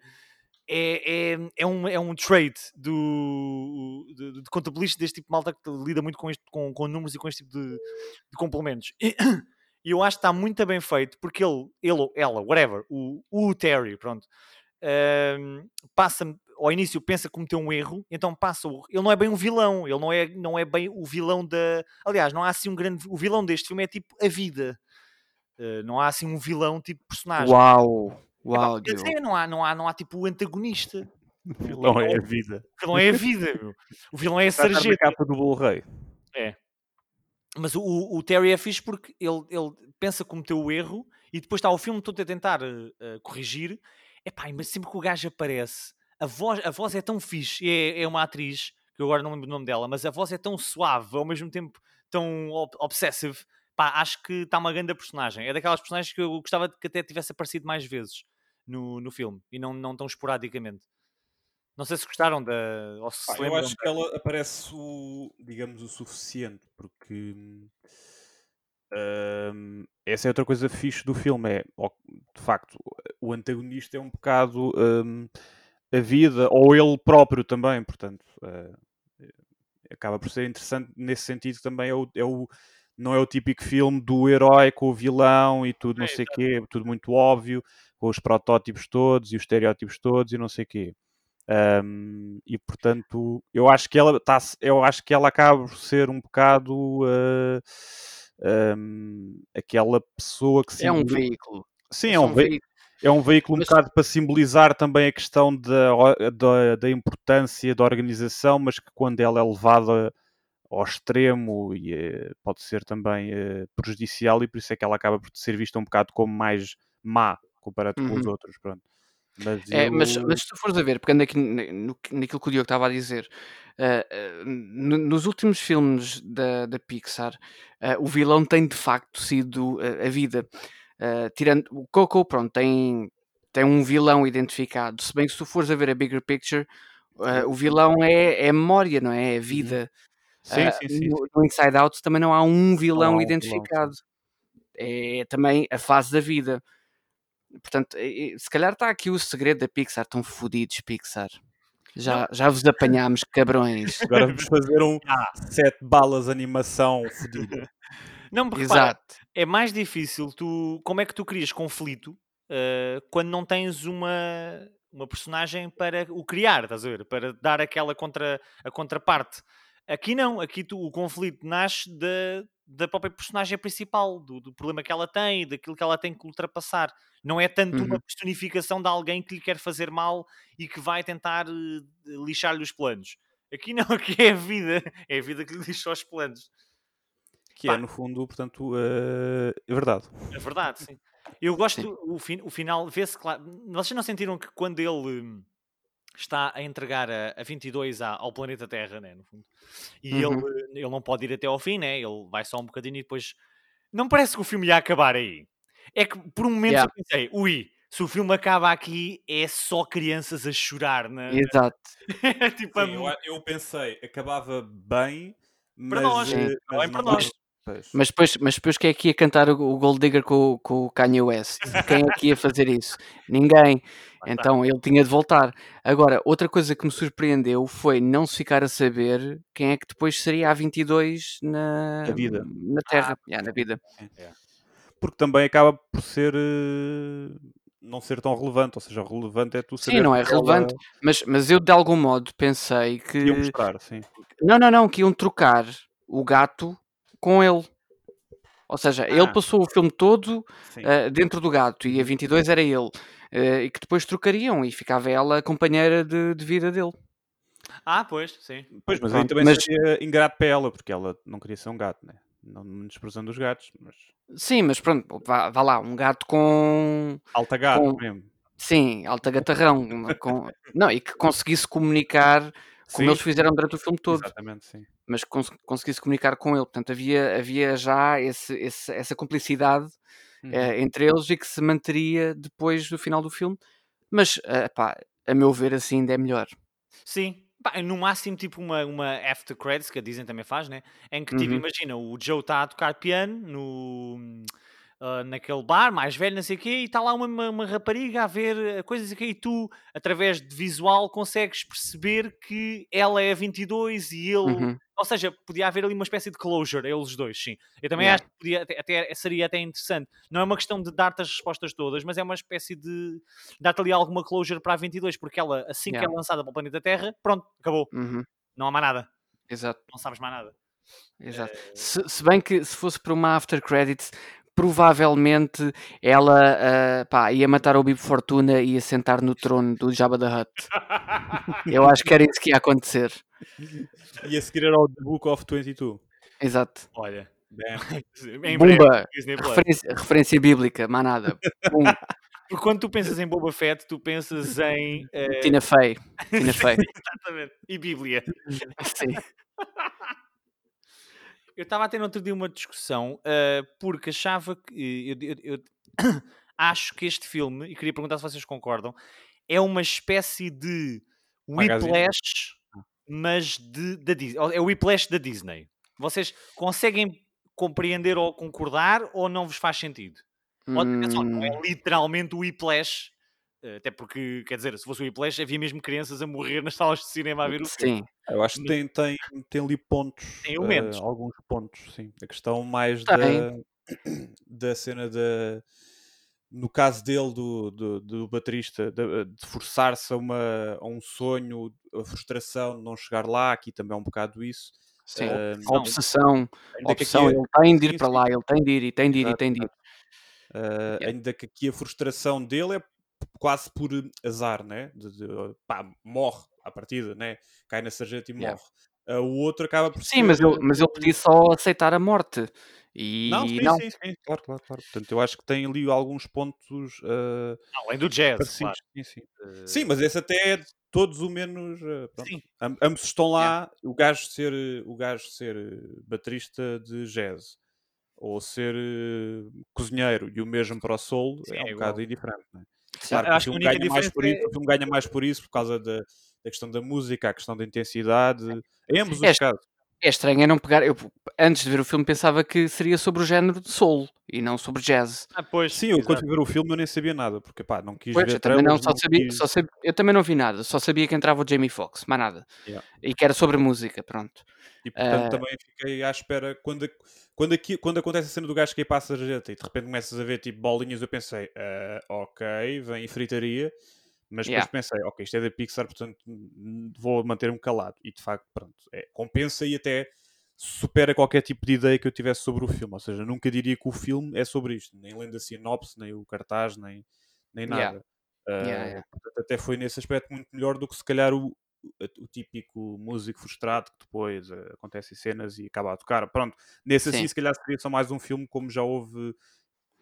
é, é, é, um, é um trait do, de, de contabilista deste tipo de malta que lida muito com, este, com, com números e com este tipo de, de complementos. E eu acho que está muito bem feito porque ele, ele ou ela, whatever, o, o Terry, pronto, ehm, passa ao início pensa que cometeu um erro, então passa o, ele não é bem um vilão, ele não é, não é bem o vilão da. Aliás, não há assim um grande. O vilão deste filme é tipo a vida. Eh, não há assim um vilão tipo personagem. Uau, uau, Diogo. dizer, não há, não, há, não há tipo o antagonista. O vilão é a vida. O vilão é a vida, meu. O vilão é a a capa do Blu-ray. Mas o, o Terry é fixe porque ele, ele pensa que cometeu o erro e depois está o filme todo a tentar eh, corrigir. Epá, mas sempre que o gajo aparece, a voz, a voz é tão fixe. É, é uma atriz, que eu agora não lembro o nome dela, mas a voz é tão suave, ao mesmo tempo tão ob obsessive. Pá, acho que está uma grande personagem. É daquelas personagens que eu gostava que até tivesse aparecido mais vezes no, no filme e não, não tão esporadicamente. Não sei se gostaram da. Ou se, Pá, se eu acho que ela aparece o, digamos, o suficiente, porque hum, essa é outra coisa fixe do filme, é de facto, o antagonista é um bocado hum, a vida, ou ele próprio também, portanto, eh, acaba por ser interessante nesse sentido também é o, é o- não é o típico filme do herói com o vilão e tudo, não É, sei o quê, tudo muito óbvio, com os protótipos todos e os estereótipos todos e não sei o quê. Um, e portanto, eu acho que ela tá, eu acho que ela acaba por ser um bocado uh, um, aquela pessoa que É um veículo. Sim, É é um, ve- veículo. é um veículo um Mas- bocado para simbolizar também a questão da, da, da importância da organização, mas que quando ela é levada ao extremo e eh, pode ser também eh, prejudicial e por isso é que ela acaba por ser vista um bocado como mais má comparado com os Uhum. outros. Pronto. Mas, É, mas, eu- mas se tu fores a ver, pegando aqui no, naquilo que o Diogo estava a dizer, ah, ah, no- nos últimos filmes da, da Pixar, ah, o vilão tem de facto sido a vida. Tirando o Coco, pronto, tem, tem um vilão identificado. Se bem que se tu fores a ver a bigger picture, o vilão é, é a memória, não é? É a vida. Sim, Ah, sim, sim, no, sim. no Inside Out também não há um vilão vilão, identificado. É também a fase da vida. Portanto, se calhar está aqui o segredo da Pixar. Estão fodidos, Pixar. Já, já vos apanhámos, cabrões. Agora vamos fazer um Ah. sete balas animação fodida. Não, porque repara, Exato. é mais difícil tu. Como é que tu crias conflito eh, quando não tens uma, uma personagem para o criar, estás a ver? Para dar aquela contra, a contraparte. Aqui não, aqui tu, o conflito nasce da, da própria personagem principal, do, do problema que ela tem, daquilo que ela tem que ultrapassar. Não é tanto uma Uhum. personificação de alguém que lhe quer fazer mal e que vai tentar eh, lixar-lhe os planos. Aqui não, aqui é a vida, é a vida que lhe lixa os planos. Que Pá. é, no fundo, portanto, eh, é verdade. É verdade, sim. Eu gosto, Sim. o, fin- o final, vê-se claro. Vocês não sentiram que quando ele hum, está a entregar a, a 22 à- ao planeta Terra, né, no fundo, e Uhum. ele, ele não pode ir até ao fim, né? Ele vai só um bocadinho e depois. Não parece que o filme ia acabar aí. É que por um momento Yeah. eu pensei, ui, se o filme acaba aqui, é só crianças a chorar, né? Exato. tipo, a- Sim, eu, eu pensei, acabava bem, Para mas, nós, eh, sim. mas Bem para não- nós. Pois. Mas depois, mas depois quem é que ia cantar o, o Gold Digger com, com o Kanye West? Quem é que ia fazer isso? Ninguém. Então ele tinha de voltar. Agora, outra coisa que me surpreendeu foi não se ficar a saber quem é que depois seria a 22 na, Na vida. na Terra. Yeah, na vida. Porque também acaba por ser eh, não ser tão relevante, ou seja, relevante é tu Sim, saber não é ela relevante. Mas, mas eu de algum modo pensei que. ia mostrar, sim. Não, não, não, que iam trocar o gato com ele. Ou seja, ele Ah. passou o filme todo uh, dentro do gato e a 22 era ele. Uh, e que depois trocariam e ficava ela a companheira de, de vida dele. Ah, pois, sim. Pois, mas aí Pronto, também mas- seria ingrato para ela, porque ela não queria ser um gato, né? Não desprezando os gatos, mas Sim, mas pronto, vá, vá lá, um gato com. alta gato Com- mesmo. Sim, alta gatarrão. com... Não, e que conseguisse comunicar como Sim, eles fizeram durante o filme todo. Exatamente, sim. mas cons conseguisse comunicar com ele. Portanto, havia, havia já esse, esse- essa cumplicidade Uhum. eh, entre eles e que se manteria depois do final do filme. Mas, eh, pá, a meu ver, assim ainda é melhor. Sim. Pá, no máximo, tipo uma, uma after credits, que a Disney também faz, né? Em que, tipo, Uhum. imagina, o Joe está a tocar piano no, ah, naquele bar, mais velho, não sei o quê, e está lá uma, uma, uma rapariga a ver eh, coisas aqui, e tu, através de visual, consegues perceber que ela é a 22 e ele... Uhum. Ou seja, podia haver ali uma espécie de closure eles dois, sim. Eu também Yeah. acho que podia, até, até- seria até interessante. Não é uma questão de dar-te as respostas todas, mas é uma espécie de dar-te ali alguma closure para a 22, porque ela, assim que Yeah. é lançada para o planeta Terra, pronto, acabou. Uhum. Não há mais nada. Exato, Não sabes mais nada. exato. Eh, Se, se bem que se fosse para uma after credits, provavelmente ela ah, pá, ia matar o Bibo Fortuna e ia sentar no trono do Jabba the Hutt. Eu acho que era isso que ia acontecer. E a seguir era o The Book of 22. Exato. Olha, Damn. em breve, Bumba! Referência, referência bíblica, mais nada. Porque quando tu pensas em Boba Fett, tu pensas em. eh, Tina Fey. Tina Fey. Exatamente. E Bíblia. Sim. Eu estava a ter no outro dia uma discussão eh, porque achava que. eu- eu- eu acho que este filme, e queria perguntar se vocês concordam, é uma espécie de. Whiplash, mas de, da Disney. É o Whiplash da Disney. Vocês conseguem compreender ou concordar ou não vos faz sentido? Ou, atenção, não é Hum, literalmente o Whiplash, até porque, quer dizer, se fosse o Whiplash, havia mesmo crianças a morrer nas salas de cinema a ver o filme. Sim. Eu acho que tem, tem, tem ali pontos. Tem eh, alguns pontos, sim. A questão mais da, da cena da. No caso dele, do, do, do baterista, de, de forçar-se a, uma- a um sonho, a frustração de não chegar lá, aqui também é um bocado isso. Sim. Eh, A obsessão. ainda A que aqui Ele tem de ir sim, para sim. lá, ele tem de ir, e tem de ir, e Exato, tem de ir. Uh, Ainda que aqui a frustração dele é quase por azar, né? De, de, pá, morre à partida, né? Cai na sarjeta e Yeah. morre. Uh, o outro acaba por Sim, mas ser- ele, mas ele podia só aceitar a morte. E Não, sim, não. sim, sim, claro, claro, claro. Portanto, eu acho que tem ali alguns pontos uh, Além do jazz, parecidos. claro. Sim, sim. Eh, Sim, mas esse até é todos o menos. uh, pronto. Sim. Am- ambos estão lá, o gajo ser, o gajo ser uh, baterista de jazz ou ser uh, cozinheiro e o mesmo para o solo Sim, é é um igual. bocado indiferente. Não é? Claro acho que única ganha mais por isso, diferença o filme ganha mais por isso por causa da, da questão da música, a questão da intensidade, em ambos É, os casos. É estranho é não pegar. Eu, antes de ver o filme, pensava que seria sobre o género de soul e não sobre jazz. Ah, pois, Sim, eu quando ver o filme eu nem sabia nada, porque pá, não quis Pois, ver eu também não, trailers, só sabia, quis- só sabia- eu também não vi nada, só sabia que entrava o Jamie Foxx, mais nada. Yeah. E que era sobre música, pronto. E portanto Ah. também fiquei à espera quando, quando, aqui, quando acontece a cena do gajo que aí passa a sarjeta e de repente começas a ver tipo bolinhas, eu pensei, "Ah, ok, vem fritaria, mas depois Yeah. pensei, ok, isto é da Pixar, portanto vou manter-me calado. E de facto, pronto, é, compensa e até supera qualquer tipo de ideia que eu tivesse sobre o filme. Ou seja, nunca diria que o filme é sobre isto, nem lendo a sinopse, nem o cartaz, nem, nem nada. Yeah, Ah, yeah. portanto, até foi nesse aspecto muito melhor do que se calhar o, o típico músico frustrado que depois eh, acontece em cenas e acaba a tocar. Pronto, nesse assim, Sim. se calhar seria só mais um filme, como já houve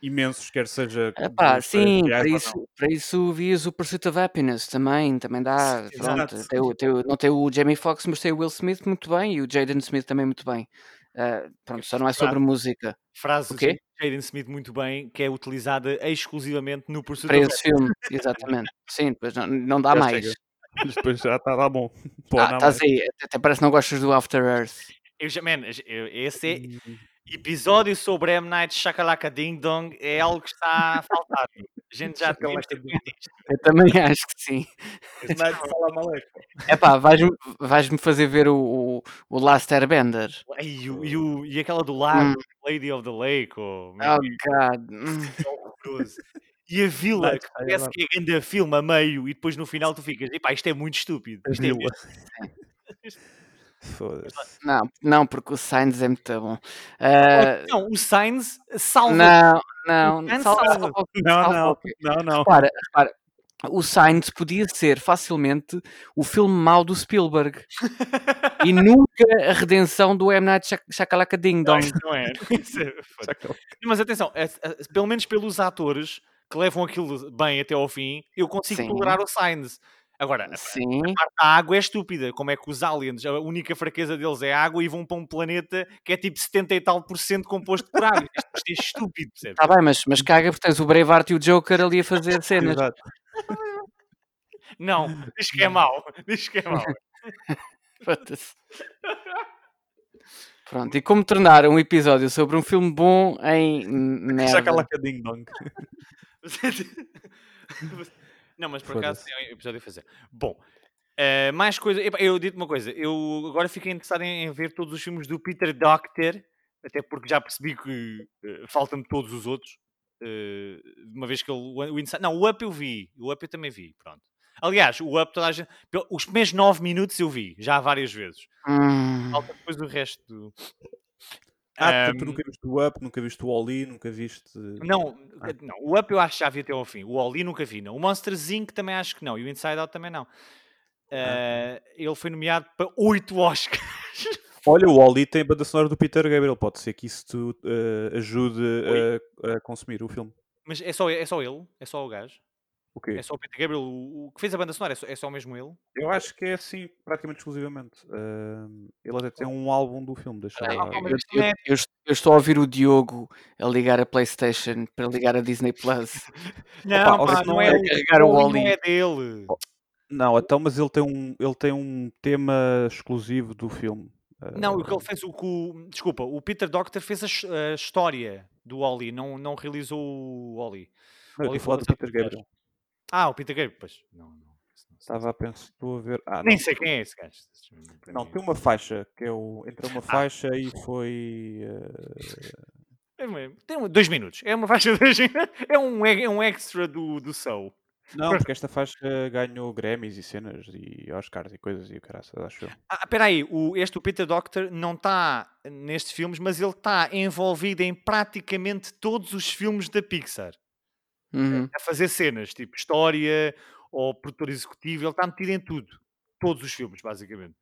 imensos, quer seja. Epá, de sim, reais para isso, para isso vias o Pursuit of Happiness também, também dá. Sim, Pronto, tem o- tem o- não tem o Jamie Foxx, mas tem o Will Smith muito bem e o Jaden Smith também muito bem. Ah, pronto, só não é sobre música Frase O quê? de Jaden Smith muito bem, que é utilizada exclusivamente no Pursuit para of esse filme, exatamente. Sim, depois não, não dá Já mais. chega. Depois já está tá bom. Pô, Ah, estás aí, até- parece que não gostas do After Earth. Eu já, man, eu- esse é Hum. Episódio sobre M. Night Shakalaka Ding Dong é algo que está a faltar. A gente já tem Ding Eu também acho que sim. Esse Night fala maleco. Epá, vais-me vais-me fazer ver o, o, o Last Airbender. E, o- e, o- e aquela do lago, Hum. Lady of the Lake, oh, Oh, God. Que horroroso. E a vila, que parece que é grande filme a meio, e depois no final tu ficas, epá, isto é muito estúpido. Isto é. Foda-se. Não, não, porque o Sainz é muito bom. Uh, Não, o Sainz salva. não, não, salva- salva. Não, Salva não, não, não. Repara, repara, o Sainz podia ser facilmente o filme mau do Spielberg e nunca a redenção do M. Night Shakalaka Ding Não, Dong. isso não é. É- Mas atenção, é- é- pelo menos pelos atores que levam aquilo bem até ao fim, eu consigo Sim. tolerar o Sainz. Agora, a Sim, parte da água é estúpida. Como é que os aliens, a única fraqueza deles é água e vão para um planeta que é tipo 70 e tal por cento composto por água. Isto, é estúpido, percebes? está bem, mas, mas caga porque tens o Braveheart e o Joker ali a fazer cenas. Não, diz que é mau. Diz que é mau. Pronto, e como tornar um episódio sobre um filme bom em merda? Shakalaka Ding Dong. Não, mas por acaso é um episódio a fazer. Bom, eh, mais coisa. Eu digo uma coisa. Eu agora fiquei interessado em, ver todos os filmes do Peter Docter, até porque já percebi que eh, faltam-me todos os outros. eh, uma vez que ele. O, Inside- não, o Up eu vi. O Up eu também vi. Pronto. Aliás, o Up toda a gente. Os primeiros 9 minutos eu vi, já várias vezes. Hum, Falta depois o resto do. Ah, tu, tu nunca viste o Up, nunca viste o Oli, nunca viste. Não, Ah. não, o Up eu acho que já vi até ao fim. O Oli nunca vi, não. O Monster Inc. também acho que não. E o Inside Out também não. Eh, ele foi nomeado para 8 Oscars. Olha, o Oli tem a banda sonora do Peter Gabriel. Pode ser que isso te eh, ajude a, a consumir o filme. Mas é só, é só ele? É só o gajo? O quê? É só o Peter Gabriel, o, o que fez a banda sonora? É só, é só mesmo ele? Eu acho que é assim, praticamente exclusivamente. Ahm, ele até tem um álbum do filme, deixa. Ah, mas eu, eu- é- eu eu estou a ouvir o Diogo a ligar a Playstation para ligar a Disney Plus. Não, Opa, pá, não é, é carregar o o não é dele. Não, então, mas ele tem um, ele tem um tema exclusivo do filme. Não, o que ele fez, o que o- Desculpa, o Peter Doctor fez a, a história do Oli, não, não realizou o Oli. não, eu Oli estou a falar do Peter Gabriel. Ah, o Peter Gabriel, pois. Não, não. Estava a pensar, estou a ver. Ah, Nem sei quem é esse gajo. Não, tem uma faixa, que é o. Entre Ah. uma faixa e foi. uma- Tem dois minutos. É uma faixa de dois. É um, é um extra do, do Soul. Não, porque esta faixa ganhou Grammys e cenas e Oscars e coisas e o caraças, acho eu. Ah, espera aí. O, este, o Peter Doctor, não está nestes filmes, mas ele está envolvido em praticamente todos os filmes da Pixar. Uhum. A fazer cenas, tipo história ou produtor executivo. Ele está metido em tudo. Todos os filmes, basicamente.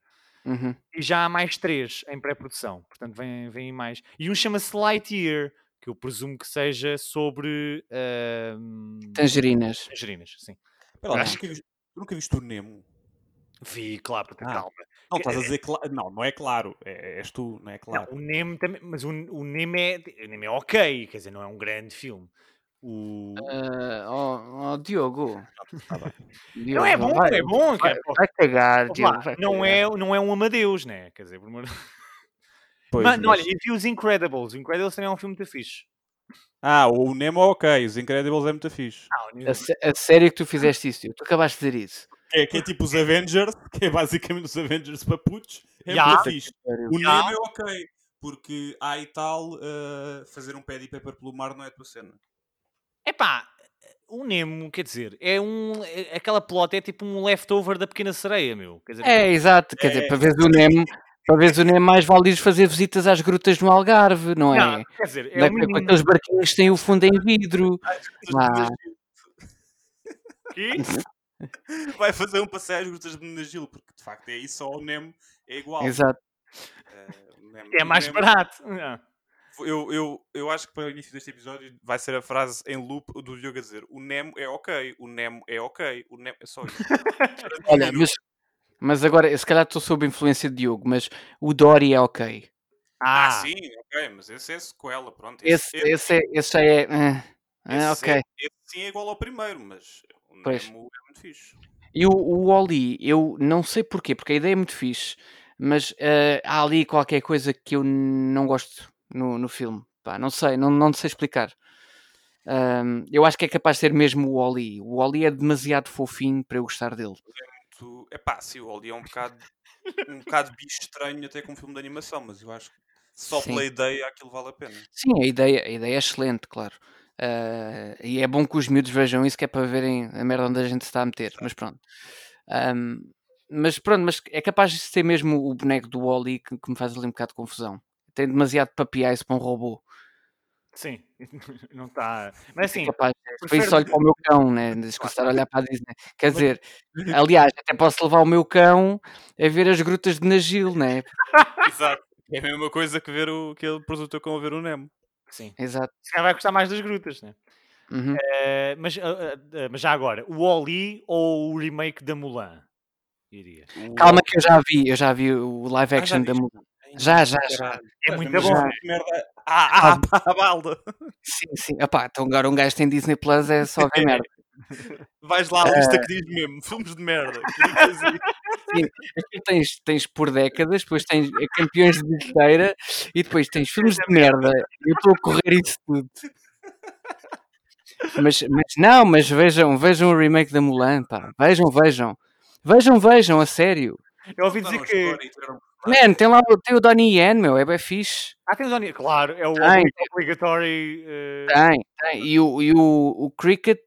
Uhum. E já há mais três em pré-produção. Portanto, vêm vem mais. E um chama-se Lightyear, que eu presumo que seja sobre... ahm, Tangerinas. Tangerinas, sim. Espera lá, Acho nunca viste, tu nunca viste o Nemo? Vi, claro, para ter Ah. calma. Não, estás a dizer claro. Não, não é claro. É, és tu, não é claro. Não, o Nemo também, mas o, o Nemo é, o Nemo é ok, quer dizer, não é um grande filme. O... Ah, oh, oh, Diogo. Tá bem. não é bom, vai, é bom. Vai, cara. vai cagar, Diogo. vai não, é, não é um Amadeus, né? Quer dizer, por amor... Pois, mas, mas- olha, e vi os Incredibles. O Incredibles também é um filme muito fixe. Ah, o Nemo é ok, os Incredibles é muito fixe. Ah, o A, a sério que tu fizeste isso, Diogo? Tu acabaste de dizer isso. Que é, que é tipo os Avengers, que é basicamente os Avengers para putos. É Ya. muito fixe. O Ya. Nemo é ok, porque há e tal, eh, fazer um pé de paper pelo mar não é a tua cena. Epá, o Nemo, quer dizer, é um... é- aquela plot é tipo um leftover da Pequena Sereia, meu. Quer dizer, É, exato. Quer dizer, É. para veres o Nemo, para veres o Nemo, mais vale fazer visitas às grutas no Algarve, não é? não, quer dizer, é Da- um com aqueles barquinhos que têm o fundo em vidro. Ah. que- Vai fazer um passeio às grutas de Menina Gil, porque de facto é isso, só o Nemo é igual. Exato. O Nemo- É mais Nemo- barato. Não. Eu, eu, eu acho que para o início deste episódio vai ser a frase em loop do Diogo a dizer o Nemo é ok, o Nemo é ok, o Nemo é só isso. Olha, mas, mas agora, se calhar estou sob influência de Diogo, mas o Dory é ok. Ah, Ah, sim, ok, mas esse é sequela, pronto. Esse, esse, é, esse já é. ah, esse ok. é- esse sim é igual ao primeiro, mas o Pois. Nemo é muito fixe. E o, o Oli, eu não sei porquê, porque a ideia é muito fixe, mas ah, há ali qualquer coisa que eu não gosto no, no filme. Pá, não sei, não, não sei explicar. Ahm, eu acho que é capaz de ser mesmo o Oli. O Oli é demasiado fofinho para eu gostar dele. É pá, sim, o Oli é um bocado, um bocado bicho estranho até com um filme de animação, mas eu acho que só Sim. pela ideia aquilo vale a pena. Sim, a ideia, a ideia é excelente, claro. Ah, e é bom que os miúdos vejam isso, que é para verem a merda onde a gente se está a meter. Mas pronto. Ahm, mas pronto, mas é capaz de ser mesmo o boneco do Wally que, que me faz ali um bocado de confusão. Tem demasiado papiais para um robô. Sim, não está. Mas assim, é capaz, prefere- Por isso olho para o meu cão, né? Descansar a olhar para a Disney. Quer dizer, aliás, até posso levar o meu cão a ver as grutas de Nagil, né? Exato. É a mesma coisa que ver o que ele pôs o teu cão a ver o Nemo. sim. Exato. Se calhar vai gostar mais das grutas, né? Uhum. Eh, mas, ah, ah, ah, mas já agora, o Wall-E ou o remake da Mulan? Iria. Calma que eu já vi, eu já vi o live Ah, action da viste? Mulan. Já, já, já. É muito bom. merda. Ah, ah, pá, a balda. Sim, sim. Epá, então agora um gajo tem Disney Plus é só ver merda. Vais lá à lista que diz mesmo, filmes de merda. E- Aqui tens, tens por décadas, depois tens eh, campeões de bilheteira e depois tens filmes de merda. Eu estou a correr isso tudo. Mas, mas não, mas vejam, vejam o remake da Mulan, pá. Vejam, vejam. Vejam, vejam, a sério. Eu ouvi dizer que. Man, tem lá o- tem o Donnie Yen, meu, é bem fixe. Ah, tens Oni- Claro, é o Tem. obligatory. eh, Tem, tem. E o, e o, o Cricket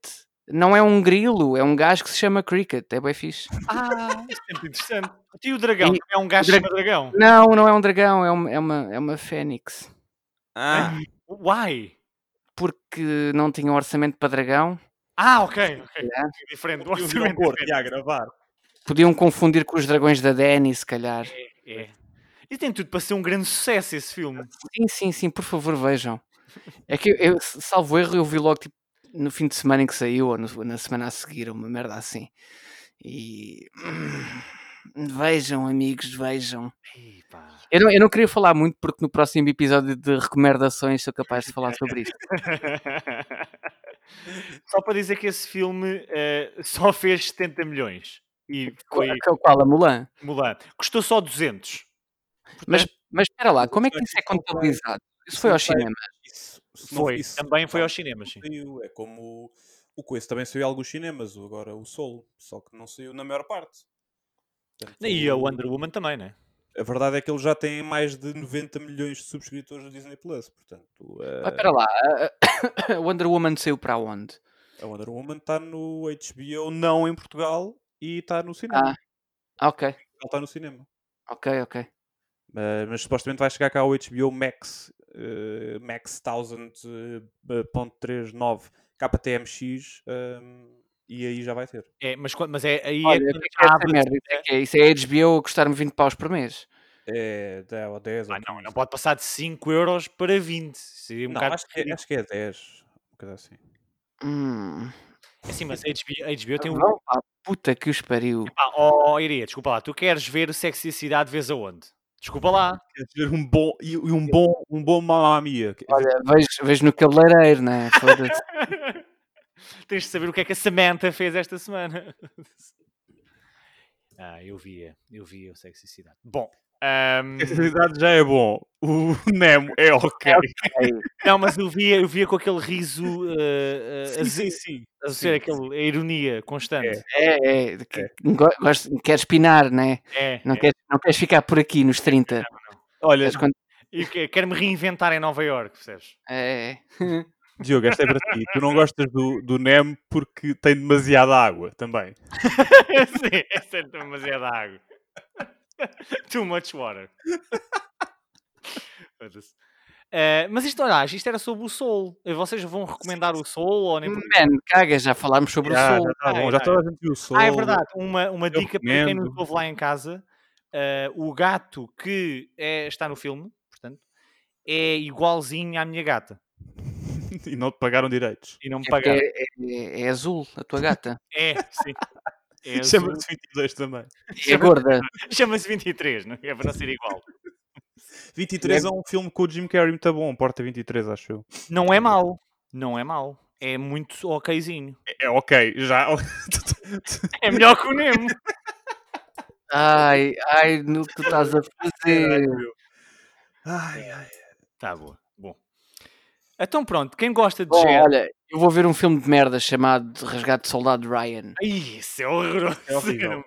não é um grilo, é um gajo que se chama Cricket, é bem fixe. Ah, isso é muito interessante. E o dragão? E- É um gajo o que dra- chama dragão. Não, não é um dragão, é uma, é uma, é uma fênix. Ah, Why? Porque não tinha orçamento para dragão. Ah, ok. ok. É diferente. O um orçamento a gravar. Podiam confundir com os dragões da Dani, se calhar. É. E tem tudo para ser um grande sucesso esse filme. Sim, sim, sim, por favor, vejam. É que eu, eu, salvo erro, eu vi logo tipo, no fim de semana em que saiu, ou no- na semana a seguir, uma merda assim. E. vejam, amigos, vejam. Eu não, eu não queria falar muito porque no próximo episódio de recomendações sou capaz de falar sobre isto. Só para dizer que esse filme eh, só fez 70 milhões. E foi Qual, qual a Mulan? Mulan. Custou só 200. Mas, mas espera lá, como é que Isso é contabilizado? Isso foi ao cinema. Isso, Foi. isso- Também foi pá, aos cinemas, sim. É como o, Coice também saiu em alguns cinemas, agora o Solo, só que não saiu na maior parte. Portanto, E a o- Wonder Woman também, né? A verdade é que ele já tem mais de 90 milhões de subscritores no Disney Plus, portanto, eh, Ah, espera lá, a Wonder Woman saiu para onde? a Wonder Woman está no HBO, não em Portugal, e está no cinema. Ah, ok, Ele está no cinema. ok, ok. Mas, mas supostamente vai chegar cá ao HBO Max, eh, Max 1000.39 KTMX, ehm, e aí já vai ter. É, mas, mas é aí Olha, é o quando que é que é abre- merda? Isso é, é? Isso é HBO a custar-me 20 paus por mês. É 10 ou 10 Ah, não, 15. não pode passar de 5 euros para 20. Seria um Não, bocado acho, que é, acho que é 10. Uma coisa assim. Hum. Assim, mas a HBO, a HBO tem um. Vão à puta que os pariu. Ah, oh, Iria, desculpa lá. Tu queres ver Sexy Cidade, vês aonde? Desculpa lá. Quer dizer, um bom, e um bom, um bom Mamma Mia. Olha, vejo, vejo no cabeleireiro, né? Foda-se. Tens de saber o que é que a Samantha fez esta semana. ah, eu via. Eu via o Sexy Cidade. Bom. Ahm, Essa já é bom. O Nemo é ok. não, mas eu via, eu via com aquele riso uh, uh, a, Sim, ze- sim, sim. a ser aquele, a ironia constante. É, é. que- go- gosto- Queres pinar, né? É. Não, é. queres, não queres ficar por aqui nos 30. Olha, Queres quando- E que- quero-me reinventar em Nova Iorque, percebes? É. Diogo, esta é para ti. Tu não gostas do, do Nemo porque tem demasiada água também. Sim, essa é demasiada água. Too much water. Eh, mas isto, olha, isto era sobre o Soul. Eh, Vocês vão recomendar o Soul ou nem Man, caga, já falámos sobre Já, o sol. já tá bom, já toda a gente viu o sol. Ah, é verdade. Uma, uma Eu dica para quem nos recomendo. ouve lá em casa. eh, o gato que é- está no filme, portanto, é igualzinho à minha gata. E não te pagaram direitos. E não me É, pagaram. é, é- é azul, a tua gata. É, sim. É. Chama-se 22 também. É gorda. Chama-se 23, não é? Para não ser igual. 23 é um filme com o Jim Carrey muito bom. Porta 23, acho eu. Não é mau. Não é mau. É muito okzinho. É, é ok, já. É melhor que o Nemo. Ai, ai, no que tu estás a fazer. Ai, ai. Tá boa. Bom. Então pronto, quem gosta de Bom, género... olha, eu vou ver um filme de merda chamado Resgate de Soldado Ryan. Ai, isso é horroroso. É horrível.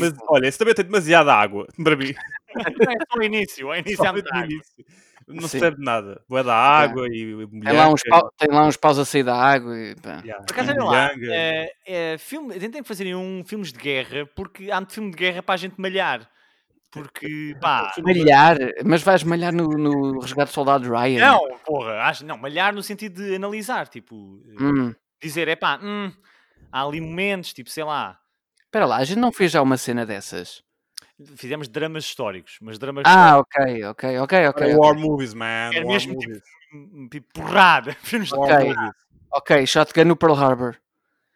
Mas olha, esse também tem demasiada água para mim. Não é só o início. O início é Somente no metade. início. Não Sim. serve de nada. Boa da água e, e Tem lá, uns mulher, pau- tem lá uns paus a sair da água. E, pá. yeah, Por acaso, olha lá, mulher, é, é, filme, tentem fazerem um filmes de guerra, porque há muito filme de guerra para a gente malhar. Porque, pá, Malhar, mas vais malhar no, no resgate do soldado Ryan. não, porra, acho, não, malhar no sentido de analisar, tipo, eh, Hum. dizer, é pá, hum, há ali momentos, tipo, sei lá, Espera lá, a gente não fez já uma cena dessas. fizemos dramas históricos, mas dramas Ah, ok, ok, ok, ok. War movies, man. Era War mesmo movies. históricos, hum, tipo, porrada. filmes de Ok. War porrada. movies. Ok, Shotgun no Pearl Harbor.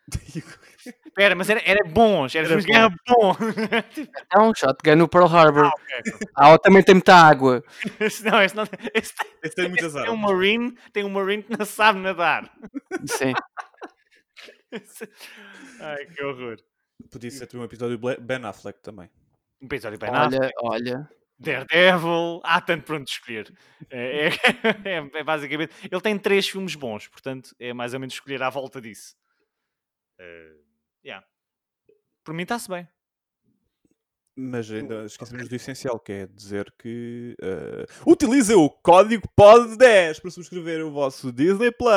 Espera, mas era, era bons, era Era de guerra bom. Tipo, Então, Shotgun no Pearl Harbor. ok. Ah, também tem muita água. Esse não, esse não, esse Esse tem muitas tem um marine, tem um marine que não sabe nadar. Sim. Ai, que horror. Podia ser também um episódio de Ben Affleck também. Um episódio bem nada. Olha, olha. Daredevil, há tanto para onde escolher. É, é- é- é basicamente. Ele tem três filmes bons, portanto é mais ou menos escolher à volta disso. Eh, yeah. Por mim está-se bem. Mas ainda esquecemos do essencial, que é dizer que uh, utilizem o código POD10 para subscrever o vosso Disney Plus.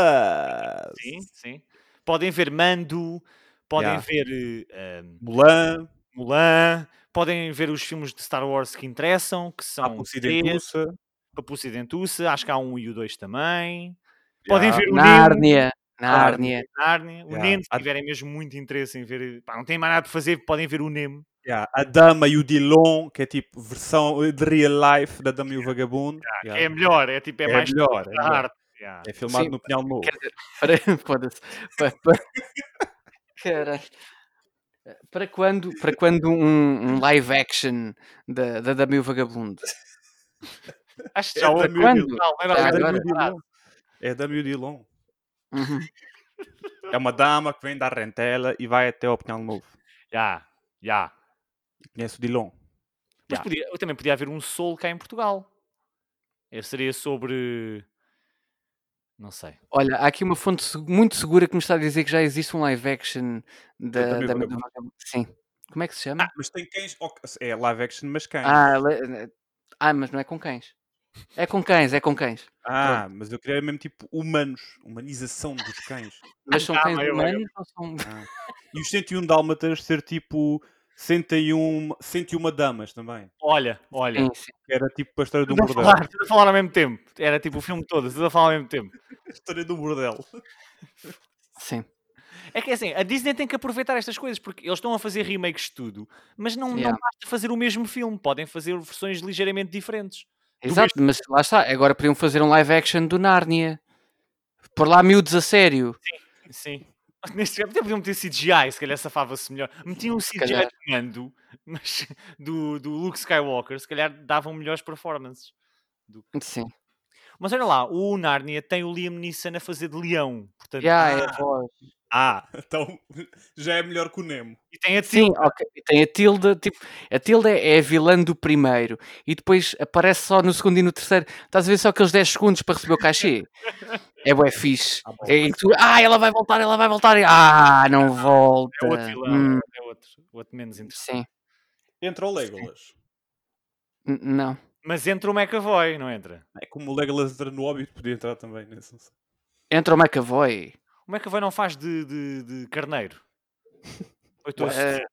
Sim, sim. Podem ver Mando, podem Yeah. ver eh, um, Mulan, Mulan, podem ver os filmes de Star Wars que interessam, que são três, Ocidentuça. Papo Ocidentuça, acho que há um e o dois também. Podem Yeah. ver o. Nárnia. Nárnia. Nárnia. O Yeah. Nemo, se tiverem mesmo muito interesse em ver, pá, não têm mais nada para fazer, podem ver o Nemo. Yeah, A Dama e o Dilon, que é tipo versão de real life da Dama e o Vagabundo. Yeah. É melhor, é tipo, é, É mais melhor, é melhor. arte. Yeah. É filmado Sim, no Pinhal Novo. Para. Para, para, Caralho. para quando, para quando um, um live action da, da Dama e o Vagabundo? Acho que É já houve. Dama e o Não, não, É agora- Dama e o Dilon. É e o Dilon. Uhum. É uma dama que vem da rentela e vai até ao Pinhal Novo. Já, já. Conhece o Dilon. Mas Já. podia, eu também podia haver um Soul cá em Portugal. Esse seria sobre. Não sei. Olha, há aqui uma fonte muito segura que me está a dizer que já existe um live action Da da o o. Vagabundo. Sim. Como é que se chama? Ah, mas tem cães. É live action, mas cães. Ah, le- ah, mas não é com cães. É com cães, é com cães. Ah, mas eu queria mesmo tipo humanos, humanização dos cães. Mas são Ah, cães mas eu- humanos ou são. Ah. E os 101 dálmatas ser tipo 101, 101 damas também. Olha, olha. Sim, sim. Era tipo a história do Tudo a, bordel. falar, a falar ao mesmo tempo. Era tipo o filme todo, tudo a falar ao mesmo tempo. A história do bordel. sim. É que assim, a Disney tem que aproveitar estas coisas porque eles estão a fazer remakes de tudo, mas não, não Yeah. basta fazer o mesmo filme, podem fazer versões ligeiramente diferentes. Exato, mas lá está. Agora podiam fazer um live action do Nárnia. Por lá miúdos a sério. Sim. Neste até podiam meter CGI, se calhar safava-se melhor. Metiam um CGI de Mando, mas do, do Luke Skywalker, se calhar davam melhores performances. Sim. Mas olha lá, o Narnia tem o Liam Neeson a fazer de leão, portanto, Já, é ah. a voz. Ah, então já é melhor que o Nemo. e tem a Sim, Tilda. ok. E Tem a Tilda, tipo, a Tilda é a vilã do primeiro e depois aparece só no segundo e no terceiro. Estás a ver só aqueles 10 segundos para receber o cachê? É bué fixe. Ah, bom. É tu, ah, ela vai voltar, ela vai voltar. Ah, não volta. É outro vilão, Hum, é outro, outro menos interessante. sim. Entra o Legolas. N- Não. Mas entra o McAvoy, não entra? É como o Legolas entra no Hobbit, podia entrar também nesse. sei. Entra o McAvoy. O McAvoy não faz de, de, de carneiro? Eu estou a Eh,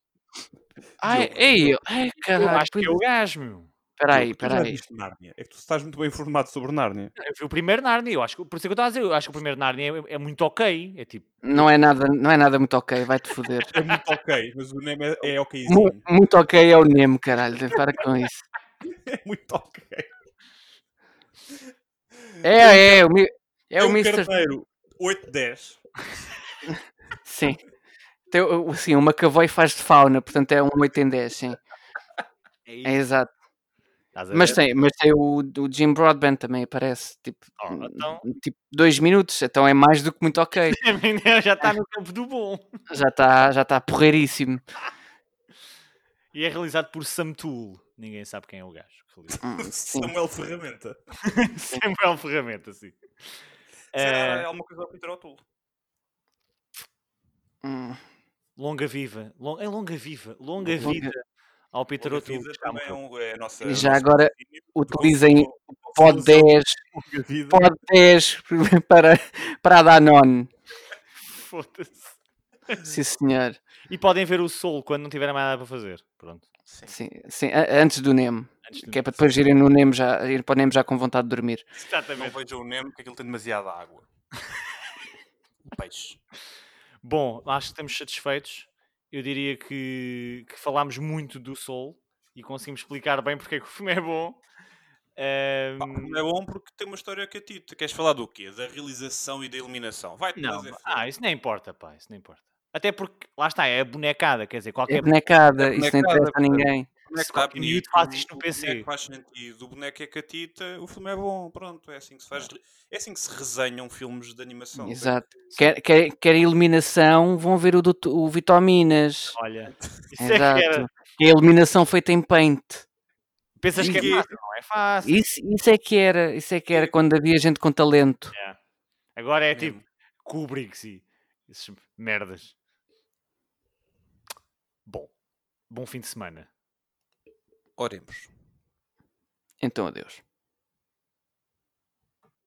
Ai, ei, ai, Eu caralho. acho que é o gajo, meu. Espera aí, Tu já espera aí. viste Nárnia? É que tu estás muito bem informado sobre Nárnia. Eu vi o primeiro Narnia, eu acho que, por isso é que eu estava a dizer, eu acho que o primeiro Narnia é, é muito ok. É tipo, Não é nada, não é nada muito ok, vai-te foder. É muito ok, mas o Nemo é, é Mu- okzinho. muito ok é o Nemo, caralho. Para com isso. É muito ok. É, é, o, é É o um Mr. carneiro 8-10. Sim. Tem, o- sim, o McAvoy faz de fauna, portanto é um 8 em 10, sim. é É exato. Mas tem, mas tem o, o Jim Broadbent também aparece, tipo, Oh, então- tipo dois minutos, então é mais do que muito ok. já está no campo do bom. Já está já tá porreiríssimo. E é realizado por Sam Tool. Ninguém sabe quem é o gajo. Hum. Samuel Ferramenta. Sempre é uma ferramenta, sim. É Eh, uma coisa ao Peter O'Toole. Hum, longa viva. Long, é longa viva. Longa Longa- vida ao Peter O'Toole. é, um, é nossa. E já agora utilizem com Pod solução 10, longa vida. Pod 10 para, para a Danone. Foda-se. Sim, senhor. E podem ver o Soul quando não tiverem mais nada para fazer. Pronto. Sim, sim, a- antes do NEM. Antes de- Que é para depois irem no NEM já, ir para o NEM já com vontade de dormir. Não Exatamente. vejam o Nemo, porque aquilo tem demasiada água. Peixe. Bom, acho que estamos satisfeitos. Eu diria que, que falámos muito do Soul e conseguimos explicar bem porque é que o filme é bom. Filme é bom porque tem uma história catita. Queres falar do quê? Da realização e da iluminação. Vai-te não, trazer ah, isso nem importa, pá, isso nem importa. Até porque, lá está, é a bonecada, quer dizer, É qualquer bonecada, É isso não bonecada, interessa a ninguém. É Se qualquer miúdo faz isto no o PC. boneco faz sentido, o boneco é catita, o filme é bom, pronto, é assim que se faz, é assim que se resenham filmes de animação. Exato. Quer, quer, quer iluminação, vão ver o, doutor- o Vitaminas. Olha, isso é que era. Exato. Que é a iluminação feita em paint. Pensas que é fácil? Não é fácil. Isso, isso é que era, isso é que era quando havia gente com talento. Agora é tipo Kubrick e esses merdas. Bom, bom fim de semana. Oremos. Então adeus.